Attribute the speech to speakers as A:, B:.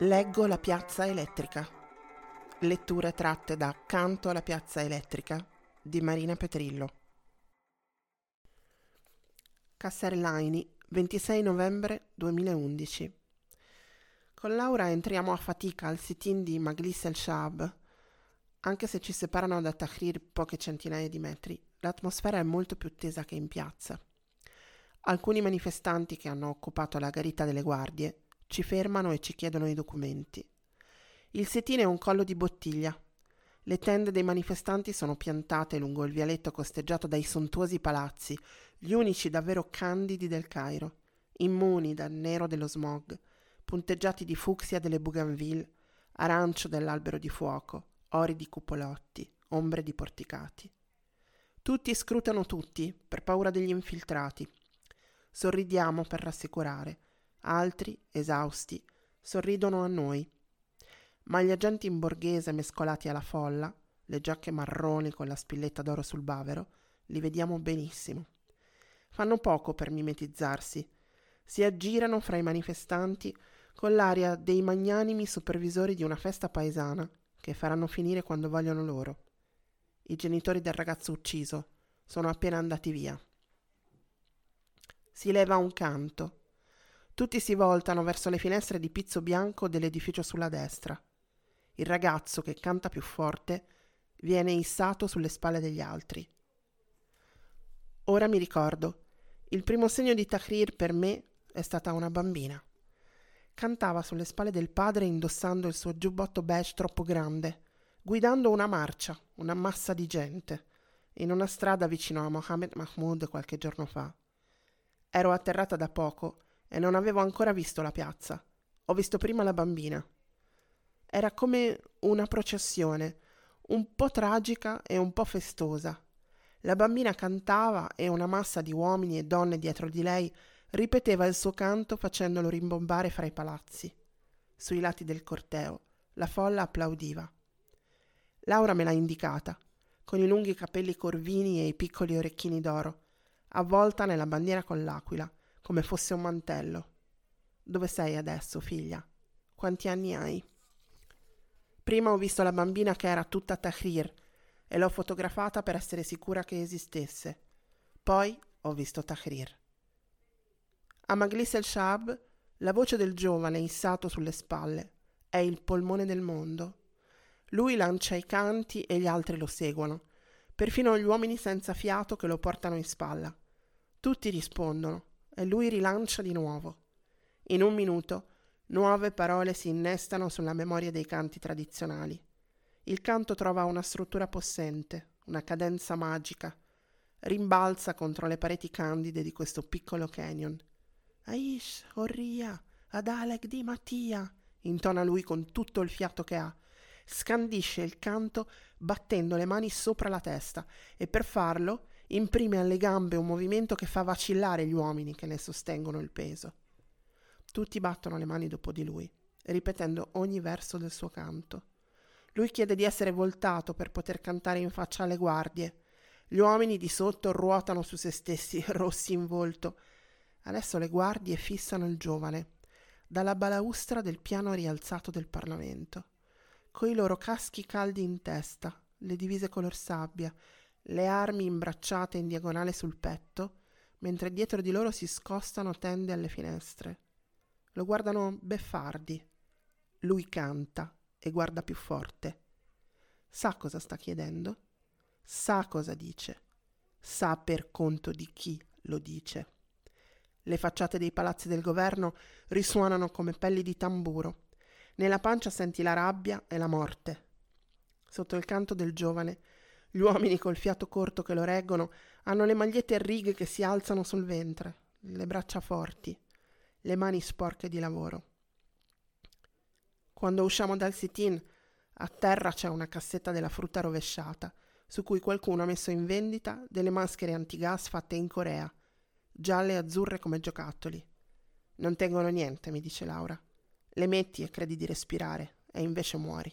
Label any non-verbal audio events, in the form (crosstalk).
A: Leggo la piazza elettrica. Letture tratte da Canto alla piazza elettrica di Marina Petrillo. Casserlaini, 26 novembre 2011. Con Laura entriamo a fatica al sit-in di Maglis el Shab. Anche se ci separano da Tahrir poche centinaia di metri, l'atmosfera è molto più tesa che in piazza. Alcuni manifestanti che hanno occupato la garita delle guardie ci fermano e ci chiedono i documenti. Il setino è un collo di bottiglia. Le tende dei manifestanti sono piantate lungo il vialetto costeggiato dai sontuosi palazzi, gli unici davvero candidi del Cairo, immuni dal nero dello smog, punteggiati di fucsia delle bougainville, arancio dell'albero di fuoco, ori di cupolotti, ombre di porticati. Tutti scrutano tutti per paura degli infiltrati. Sorridiamo per rassicurare altri, esausti, sorridono a noi. Ma gli agenti in borghese mescolati alla folla, le giacche marroni con la spilletta d'oro sul bavero, li vediamo benissimo. Fanno poco per mimetizzarsi. Si aggirano fra i manifestanti con l'aria dei magnanimi supervisori di una festa paesana che faranno finire quando vogliono loro. I genitori del ragazzo ucciso sono appena andati via. Si leva un canto, tutti si voltano verso le finestre di pizzo bianco dell'edificio sulla destra. Il ragazzo che canta più forte viene issato sulle spalle degli altri. Ora mi ricordo, il primo segno di Tahrir per me è stata una bambina. Cantava sulle spalle del padre indossando il suo giubbotto beige troppo grande, guidando una marcia, una massa di gente, in una strada vicino a Mohammed Mahmoud qualche giorno fa. Ero atterrata da poco e non avevo ancora visto la piazza. Ho visto prima la bambina. Era come una processione, un po' tragica e un po' festosa. La bambina cantava e una massa di uomini e donne dietro di lei ripeteva il suo canto facendolo rimbombare fra i palazzi. Sui lati del corteo la folla applaudiva. Laura me l'ha indicata, con i lunghi capelli corvini e i piccoli orecchini d'oro, avvolta nella bandiera con l'aquila, come fosse un mantello. Dove sei adesso, figlia? Quanti anni hai? Prima ho visto la bambina che era tutta Tahrir e l'ho fotografata per essere sicura che esistesse. Poi ho visto Tahrir. A Maglis el Shab la voce del giovane issato sulle spalle è il polmone del mondo. Lui lancia i canti e gli altri lo seguono, perfino gli uomini senza fiato che lo portano in spalla. Tutti rispondono, e lui rilancia di nuovo. In un minuto nuove parole si innestano sulla memoria dei canti tradizionali. Il canto trova una struttura possente, una cadenza magica, rimbalza contro le pareti candide di questo piccolo canyon. Aish, Orria, Adalek di Mattia, intona lui con tutto il fiato che ha. Scandisce il canto battendo le mani sopra la testa e per farlo imprime alle gambe un movimento che fa vacillare gli uomini che ne sostengono il peso. Tutti battono le mani dopo di lui, ripetendo ogni verso del suo canto. Lui chiede di essere voltato per poter cantare in faccia alle guardie. Gli uomini di sotto ruotano su se stessi, (laughs) rossi in volto. Adesso le guardie fissano il giovane, dalla balaustra del piano rialzato del Parlamento, coi loro caschi caldi in testa, le divise color sabbia, le armi imbracciate in diagonale sul petto, mentre dietro di loro si scostano tende alle finestre. Lo guardano beffardi. Lui canta e guarda più forte. Sa cosa sta chiedendo? Sa cosa dice. Sa per conto di chi lo dice. Le facciate dei palazzi del governo risuonano come pelli di tamburo. Nella pancia senti la rabbia e la morte. Sotto il canto del giovane gli uomini col fiato corto che lo reggono hanno le magliette a righe che si alzano sul ventre, le braccia forti, le mani sporche di lavoro. Quando usciamo dal sit-in, a terra c'è una cassetta della frutta rovesciata, su cui qualcuno ha messo in vendita delle maschere antigas fatte in Corea, gialle e azzurre come giocattoli. Non tengono niente, mi dice Laura. Le metti e credi di respirare, e invece muori.